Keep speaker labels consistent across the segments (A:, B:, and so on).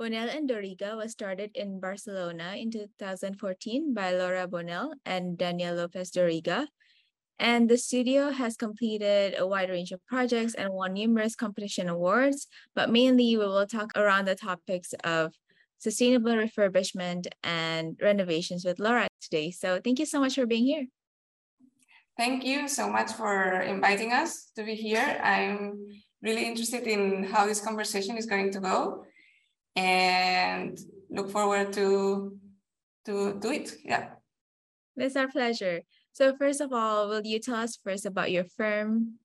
A: Bonell and Doriga was started in Barcelona in 2014 by Laura Bonell and Daniel Lopez Doriga. And the studio has completed a wide range of projects and won numerous competition awards, but mainly we will talk around the topics of sustainable refurbishment and renovations with Laura today. So thank you so much for being here.
B: Thank you so much for inviting us to be here. I'm really interested in how this conversation is going to go and look forward to to do it. Yeah.
A: It's our pleasure. So first of all, will you tell us first about your firm?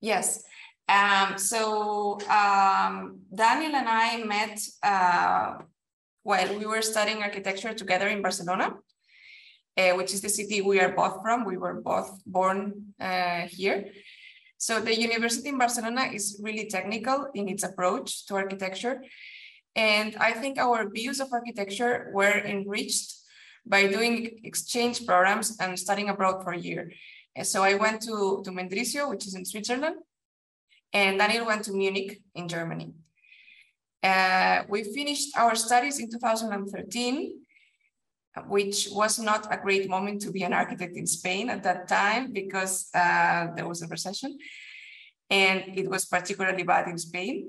B: Yes. Um, so um, Daniel and I met uh, while we were studying architecture together in Barcelona, uh, which is the city we are both from. We were both born uh, here. So the university in Barcelona is really technical in its approach to architecture. And I think our views of architecture were enriched by doing exchange programs and studying abroad for a year. And so I went to, to Mendrisio, which is in Switzerland, and Daniel went to Munich in Germany. Uh, we finished our studies in 2013, which was not a great moment to be an architect in Spain at that time because uh, there was a recession and it was particularly bad in Spain.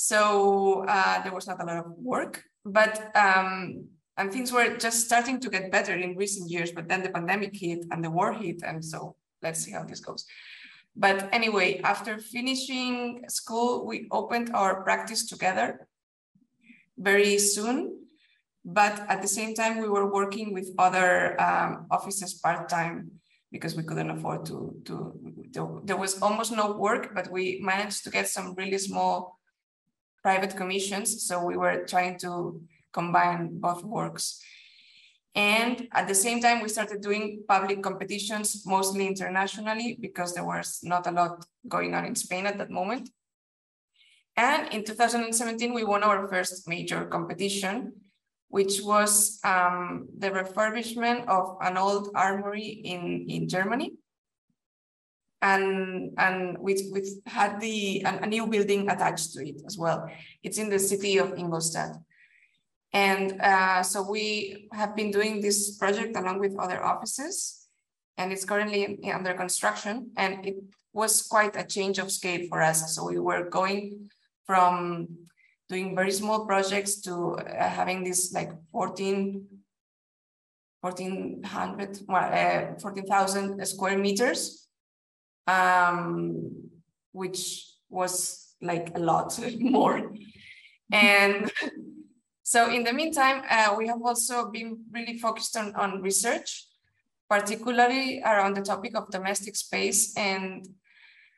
B: So uh, there was not a lot of work, but um, and things were just starting to get better in recent years. But then the pandemic hit and the war hit, and so let's see how this goes. But anyway, after finishing school, we opened our practice together very soon. But at the same time, we were working with other um, offices part time because we couldn't afford to, to, to, there was almost no work, but we managed to get some really small private commissions. So we were trying to combine both works. And at the same time, we started doing public competitions, mostly internationally, because there was not a lot going on in Spain at that moment. And in 2017, we won our first major competition, which was um, the refurbishment of an old armory in, in Germany and and we we had the a, a new building attached to it as well. It's in the city of Ingolstadt. And uh, so we have been doing this project along with other offices, and it's currently under construction. And it was quite a change of scale for us. So we were going from doing very small projects to uh, having this like 14, 1400, uh, 14,000 square meters um, which was like a lot more. And so in the meantime, uh, we have also been really focused on, on research, particularly around the topic of domestic space. And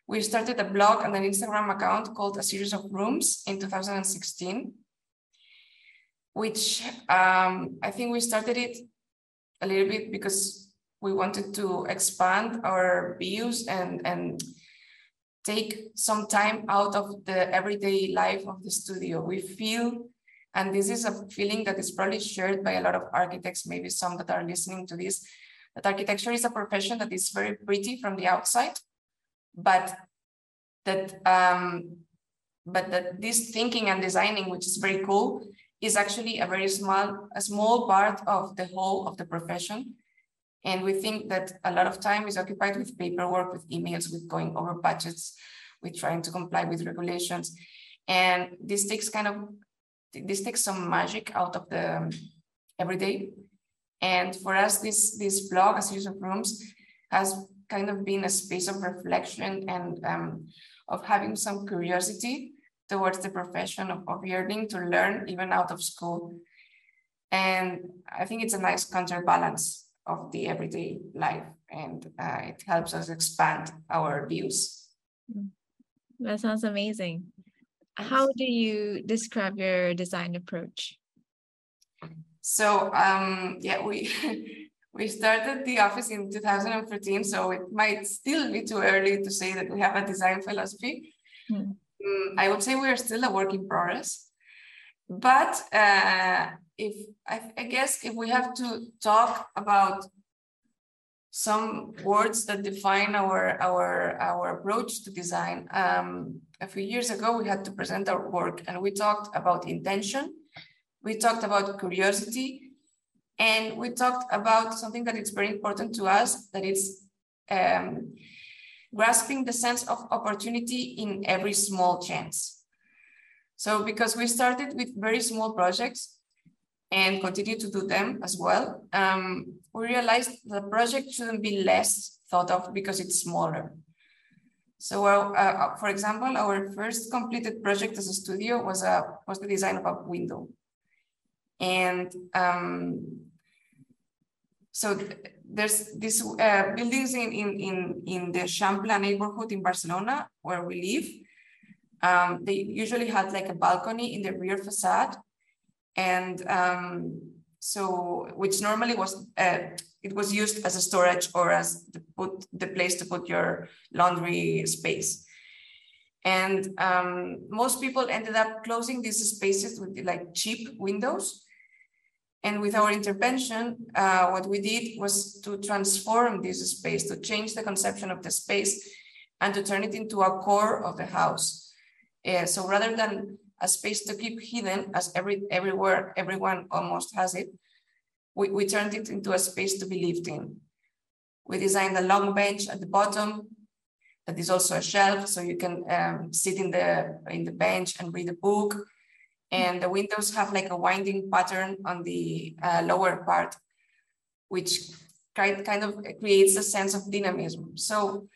B: we started a blog and an Instagram account called A Series of Rooms in 2016, which um, I think we started it a little bit because we wanted to expand our views and and take some time out of the everyday life of the studio. We feel, and this is a feeling that is probably shared by a lot of architects, maybe some that are listening to this, that architecture is a profession that is very pretty from the outside, but that um, but that this thinking and designing, which is very cool, is actually a very small, a small part of the whole of the profession. And we think that a lot of time is occupied with paperwork, with emails, with going over budgets, with trying to comply with regulations. And this takes kind of, this takes some magic out of the um, everyday. And for us, this, this blog, A Series of Rooms, has kind of been a space of reflection and um, of having some curiosity towards the profession of, of yearning to learn even out of school. And I think it's a nice counterbalance of the everyday life and uh, it helps us expand our views.
A: That sounds amazing. How do you describe your design approach?
B: So um, yeah, we we started the office in 2013, so it might still be too early to say that we have a design philosophy. Mm. I would say we are still a work in progress, but uh, if I, I guess if we have to talk about some words that define our our our approach to design. Um, a few years ago, we had to present our work, and we talked about intention we talked about curiosity, and we talked about something that is very important to us, that is um, grasping the sense of opportunity in every small chance. So because we started with very small projects and continue to do them as well, um, we realized the project shouldn't be less thought of because it's smaller. So, uh, uh, for example, our first completed project as a studio was a was the design of a window, and um, so there's these uh, buildings in in in in the Eixample neighborhood in Barcelona where we live. Um, they usually had like a balcony in the rear facade, and um, so which normally was uh, it was used as a storage or as the put the place to put your laundry space. And um, most people ended up closing these spaces with like cheap windows. And with our intervention, uh, what we did was to transform this space, to change the conception of the space and to turn it into a core of the house. Uh, so rather than a space to keep hidden as every everywhere, everyone almost has it, we, we turned it into a space to be lived in. We designed a long bench at the bottom that is also a shelf, so you can um, sit in the in the bench and read a book. And the windows have like a winding pattern on the uh, lower part, which kind, kind of creates a sense of dynamism. So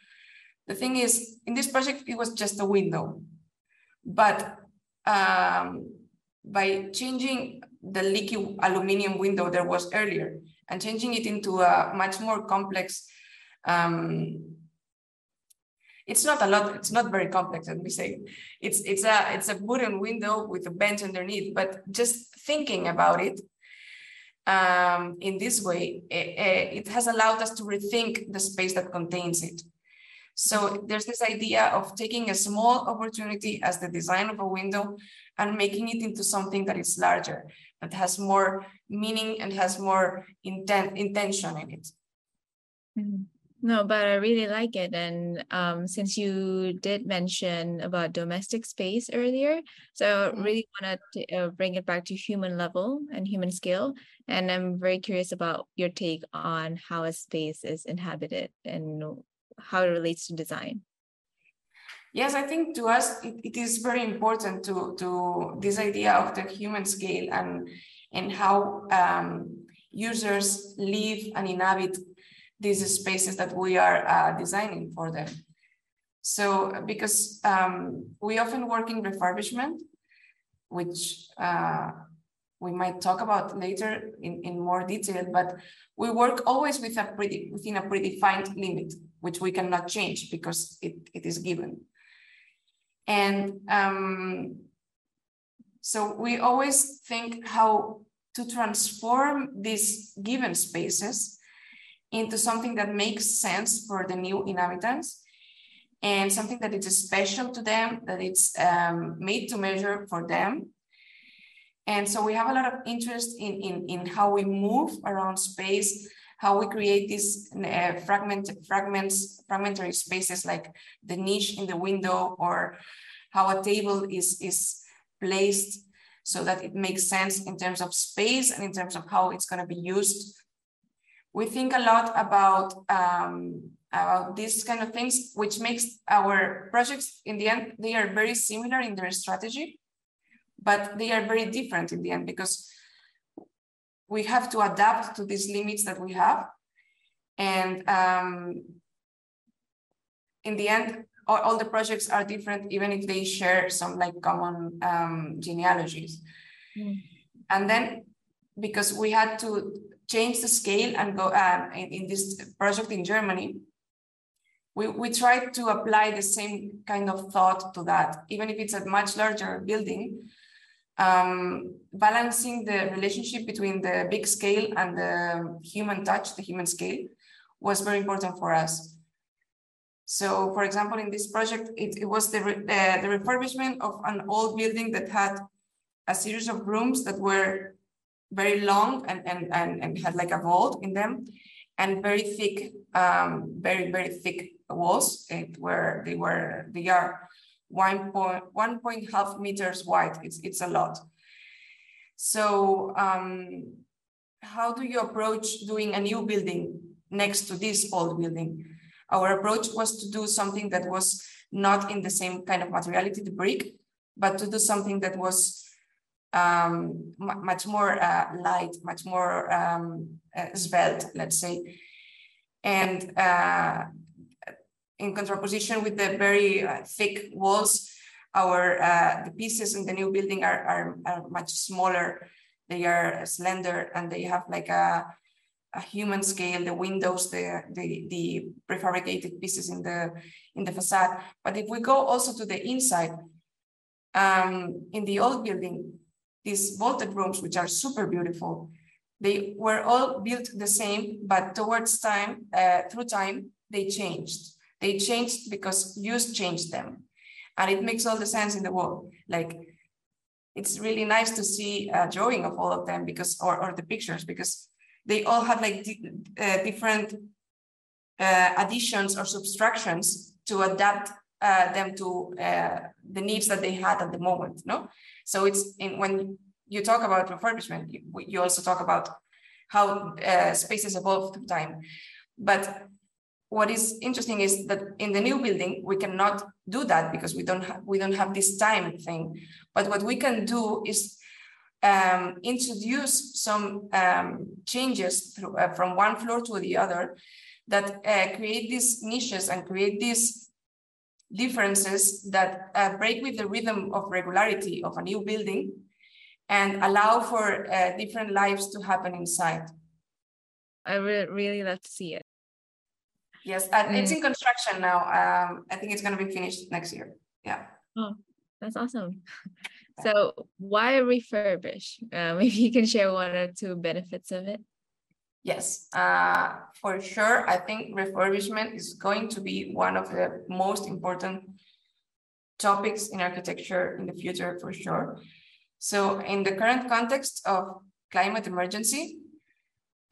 B: the thing is, in this project, it was just a window. But um, by changing the leaky aluminium window there was earlier and changing it into a much more complex um, it's not a lot it's not very complex let me say. It's it's a it's a wooden window with a bench underneath but just thinking about it um, in this way it, it has allowed us to rethink the space that contains it so there's this idea of taking a small opportunity as the design of a window and making it into something that is larger that has more meaning and has more intent intention in it.
A: Mm-hmm. No, but I really like it. And um, since you did mention about domestic space earlier, so I mm-hmm. really want to uh, bring it back to human level and human scale. And I'm very curious about your take on how a space is inhabited and how it relates to design.
B: Yes, I think to us it, it is very important to, to this idea of the human scale and, and how um, users live and inhabit these spaces that we are uh, designing for them. So because um, we often work in refurbishment, which uh, we might talk about later in, in more detail, but we work always with a pretty, within a predefined limit, which we cannot change because it, it is given. And um, so we always think how to transform these given spaces into something that makes sense for the new inhabitants and something that is special to them, that it's um, made to measure for them. And so we have a lot of interest in, in, in how we move around space, how we create these uh, fragment, fragments, fragmentary spaces like the niche in the window or how a table is, is placed so that it makes sense in terms of space and in terms of how it's going to be used. We think a lot about, um, about these kind of things, which makes our projects in the end, they are very similar in their strategy, but they are very different in the end because we have to adapt to these limits that we have. And um, in the end, all, all, the projects are different, even if they share some like common um, genealogies. Mm. And then because we had to change the scale and go uh, in, in this project in Germany, we, we tried to apply the same kind of thought to that, even if it's a much larger building, um, balancing the relationship between the big scale and the human touch, the human scale, was very important for us. So, for example, in this project, it, it was the, uh, the refurbishment of an old building that had a series of rooms that were very long and, and, and, and had like a vault in them and very thick, um, very, very thick walls. It were, they were, they are one point one point half meters wide. It's it's a lot. So um, how do you approach doing a new building next to this old building? Our approach was to do something that was not in the same kind of materiality, the brick, but to do something that was um, much more uh, light, much more um, uh, svelte, let's say. And uh, in contraposition with the very uh, thick walls, our uh, the pieces in the new building are, are, are much smaller. They are slender and they have like a, a human scale, the windows, the, the, the prefabricated pieces in the, in the facade. But if we go also to the inside, um, in the old building, these vaulted rooms, which are super beautiful, they were all built the same, but towards time, uh, through time, they changed. They changed because use changed them. And it makes all the sense in the world. Like it's really nice to see a drawing of all of them because, or, or the pictures, because they all have like uh, different uh, additions or subtractions to adapt uh, them to uh, the needs that they had at the moment. No, so it's in when you talk about refurbishment, you, you also talk about how uh, spaces evolve through time. But what is interesting is that in the new building we cannot do that because we don't have we don't have this time thing. But what we can do is um, introduce some um, changes through, uh, from one floor to the other that uh, create these niches and create these differences that uh, break with the rhythm of regularity of a new building and allow for uh, different lives to happen inside.
A: I would really love to see it.
B: Yes, and mm. it's in construction now. Um, I think it's going to be finished next year. Yeah.
A: Oh, that's awesome. So why refurbish? Uh, maybe you can share one or two benefits of it.
B: Yes, uh, for sure. I think refurbishment is going to be one of the most important topics in architecture in the future, for sure. So in the current context of climate emergency,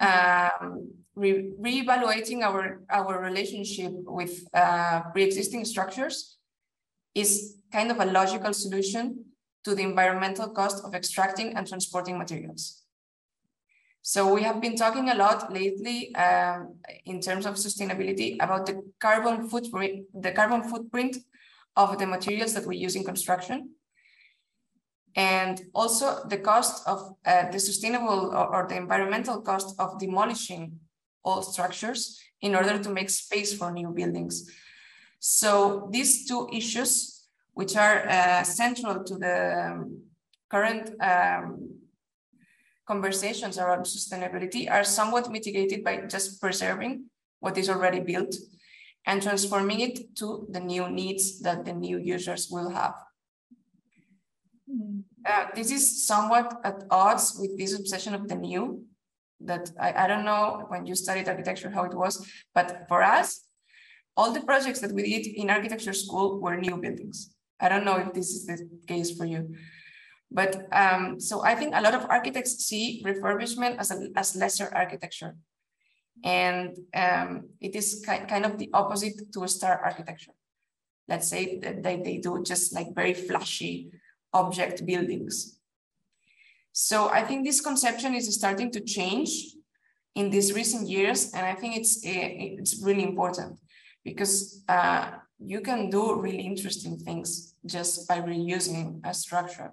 B: um, re reevaluating our, our relationship with uh, pre-existing structures is kind of a logical solution to the environmental cost of extracting and transporting materials. So we have been talking a lot lately um, in terms of sustainability about the carbon footprint, the carbon footprint of the materials that we use in construction. And also the cost of uh, the sustainable or, or the environmental cost of demolishing old structures in order to make space for new buildings. So these two issues, which are uh, central to the um, current um, conversations around sustainability are somewhat mitigated by just preserving what is already built and transforming it to the new needs that the new users will have. Hmm. Uh, this is somewhat at odds with this obsession of the new that I, I don't know when you studied architecture how it was, but for us, all the projects that we did in architecture school were new buildings. I don't know if this is the case for you. But um, so I think a lot of architects see refurbishment as, a, as lesser architecture. And um, it is ki kind of the opposite to star architecture. Let's say that they, they do just like very flashy object buildings. So I think this conception is starting to change in these recent years, and I think it's eh, it's really important because uh, you can do really interesting things just by reusing a structure.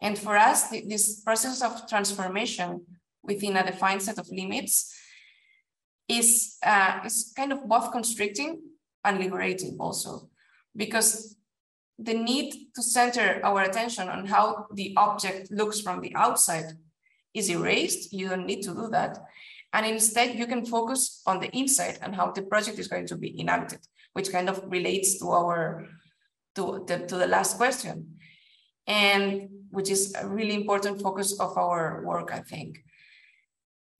B: And for us, th this process of transformation within a defined set of limits is, uh, is kind of both constricting and liberating also, because the need to center our attention on how the object looks from the outside is erased. You don't need to do that. And instead, you can focus on the inside and how the project is going to be enacted, which kind of relates to our to the, to the last question, and which is a really important focus of our work, I think.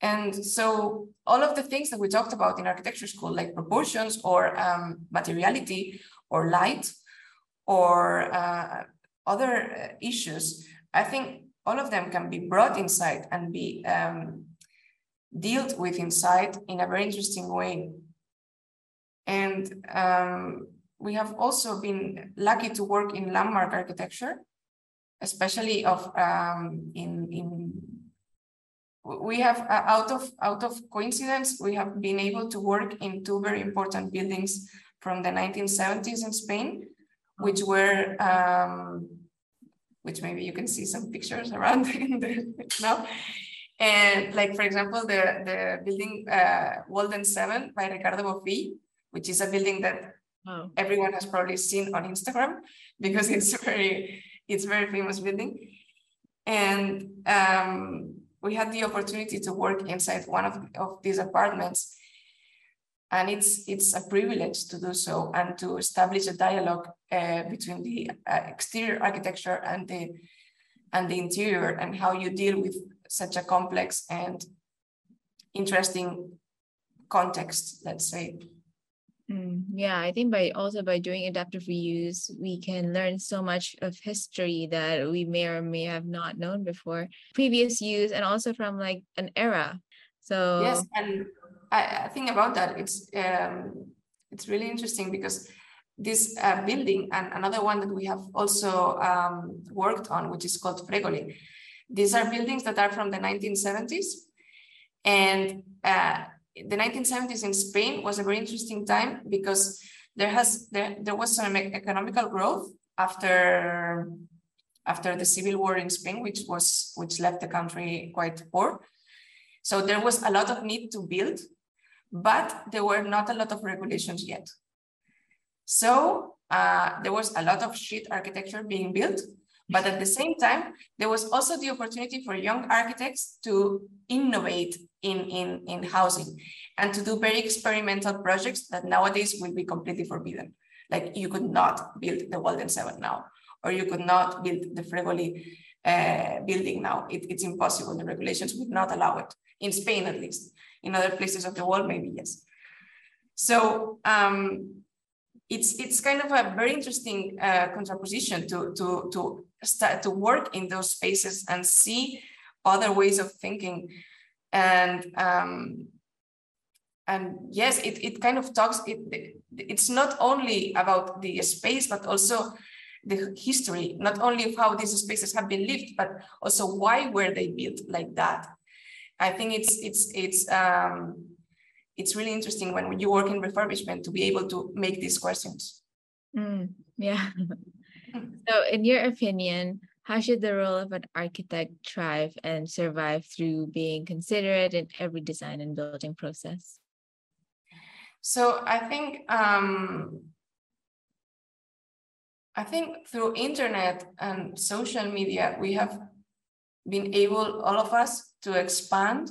B: And so all of the things that we talked about in architecture school, like proportions or um, materiality or light, or uh, other uh, issues, I think all of them can be brought inside and be um, dealt with inside in a very interesting way. And um, we have also been lucky to work in landmark architecture. especially of um, in in we have uh, out of out of coincidence we have been able to work in two very important buildings from the 1970s in Spain, which were um, which maybe you can see some pictures around the, now. And like, for example, the, the building uh, Walden 7 by Ricardo Bofill, which is a building that oh. everyone has probably seen on Instagram because it's very, it's very famous building. And um, we had the opportunity to work inside one of, of these apartments. And it's, it's a privilege to do so and to establish a dialogue uh, between the uh, exterior architecture and the, and the interior and how you deal with such a complex and interesting context, let's say.
A: Mm, yeah, I think by also by doing adaptive reuse, we can learn so much of history that we may or may have not known before, previous use, and also from like an era. So
B: yes, and I, I think about that. It's um, it's really interesting because this uh, building and another one that we have also um, worked on, which is called Fregoli. These are buildings that are from the 1970s, and uh, the 1970s in Spain was a very interesting time because there has there, there was some economical growth after after the civil war in Spain, which was which left the country quite poor. So there was a lot of need to build, but there were not a lot of regulations yet. So uh, there was a lot of street architecture being built, but at the same time, there was also the opportunity for young architects to innovate in, in, in housing and to do very experimental projects that nowadays will be completely forbidden. Like you could not build the Walden 7 now, or you could not build the Fregoli uh, building now. It, it's impossible. The regulations would not allow it, in Spain at least. In other places of the world, maybe yes. So um, it's it's kind of a very interesting uh, contraposition to to to start to work in those spaces and see other ways of thinking and um, and yes it, it kind of talks it, it's not only about the space but also the history not only of how these spaces have been lived but also why were they built like that i think it's it's it's um it's really interesting when you work in refurbishment to be able to make these questions
A: mm, yeah So, in your opinion, how should the role of an architect thrive and survive through being considerate in every design and building process?
B: So, I think um, I think through internet and social media, we have been able, all of us, to expand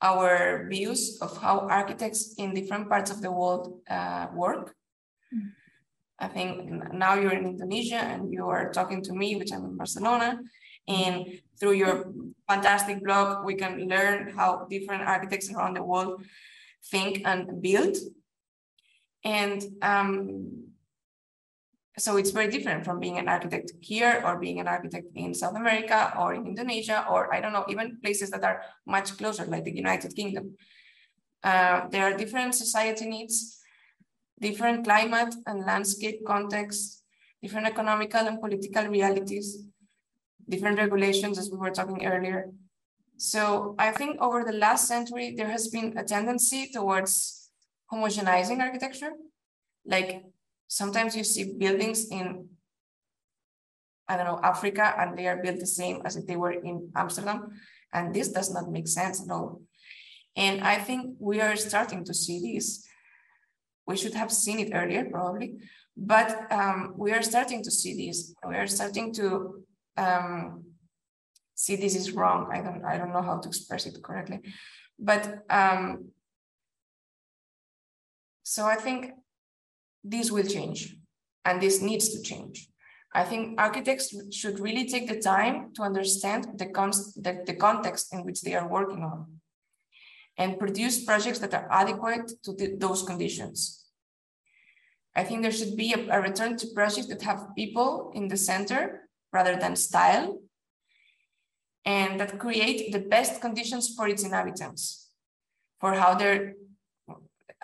B: our views of how architects in different parts of the world uh, work. Mm-hmm. I think now you're in Indonesia and you are talking to me, which I'm in Barcelona. And through your fantastic blog, we can learn how different architects around the world think and build. And um, so it's very different from being an architect here or being an architect in South America or in Indonesia or I don't know, even places that are much closer, like the United Kingdom. Uh, there are different society needs different climate and landscape contexts, different economical and political realities, different regulations, as we were talking earlier. So I think over the last century, there has been a tendency towards homogenizing architecture. Like sometimes you see buildings in, I don't know, Africa, and they are built the same as if they were in Amsterdam. And this does not make sense at all. And I think we are starting to see this we should have seen it earlier, probably, but um, we are starting to see this. We are starting to um, see this is wrong. I don't, I don't know how to express it correctly, but um, so I think this will change, and this needs to change. I think architects should really take the time to understand the, the, the context in which they are working on and produce projects that are adequate to the, those conditions. I think there should be a, a return to projects that have people in the center rather than style and that create the best conditions for its inhabitants, for how they're,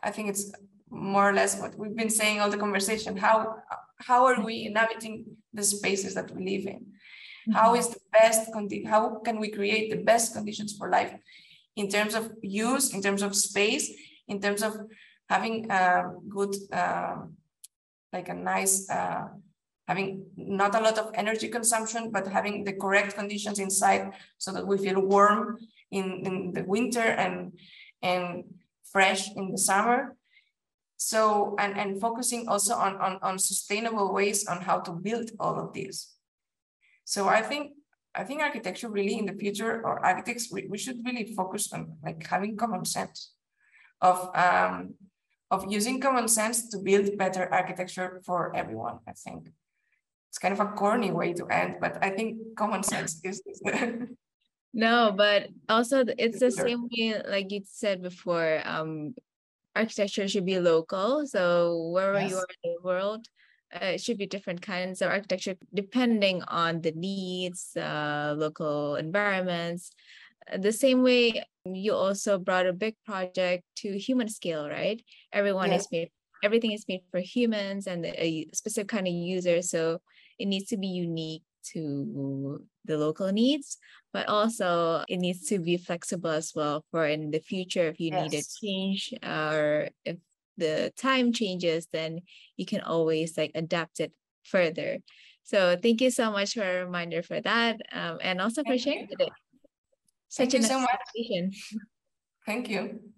B: I think it's more or less what we've been saying all the conversation, how, how are we inhabiting the spaces that we live in? Mm-hmm. How is the best condi- how can we create the best conditions for life in terms of use, in terms of space, in terms of having a good uh, like a nice uh, having not a lot of energy consumption, but having the correct conditions inside so that we feel warm in, in the winter and and fresh in the summer. So and, and focusing also on, on, on sustainable ways on how to build all of this. So I think I think architecture really in the future or architects we, we should really focus on like having common sense of um, of using common sense to build better architecture for everyone, I think. It's kind of a corny way to end, but I think common sense is, is
A: No, but also it's the same way, like you said before, um, architecture should be local. So wherever yes. you are in the world, uh, it should be different kinds of architecture depending on the needs, uh, local environments. The same way you also brought a big project to human scale, right? Everyone yeah. is made, everything is made for humans and a specific kind of user. So it needs to be unique to the local needs, but also it needs to be flexible as well for in the future if you yes. need a change or if the time changes, then you can always like adapt it further. So thank you so much for a reminder for that um, and also for sharing today.
B: Such Thank you so much. Thank you.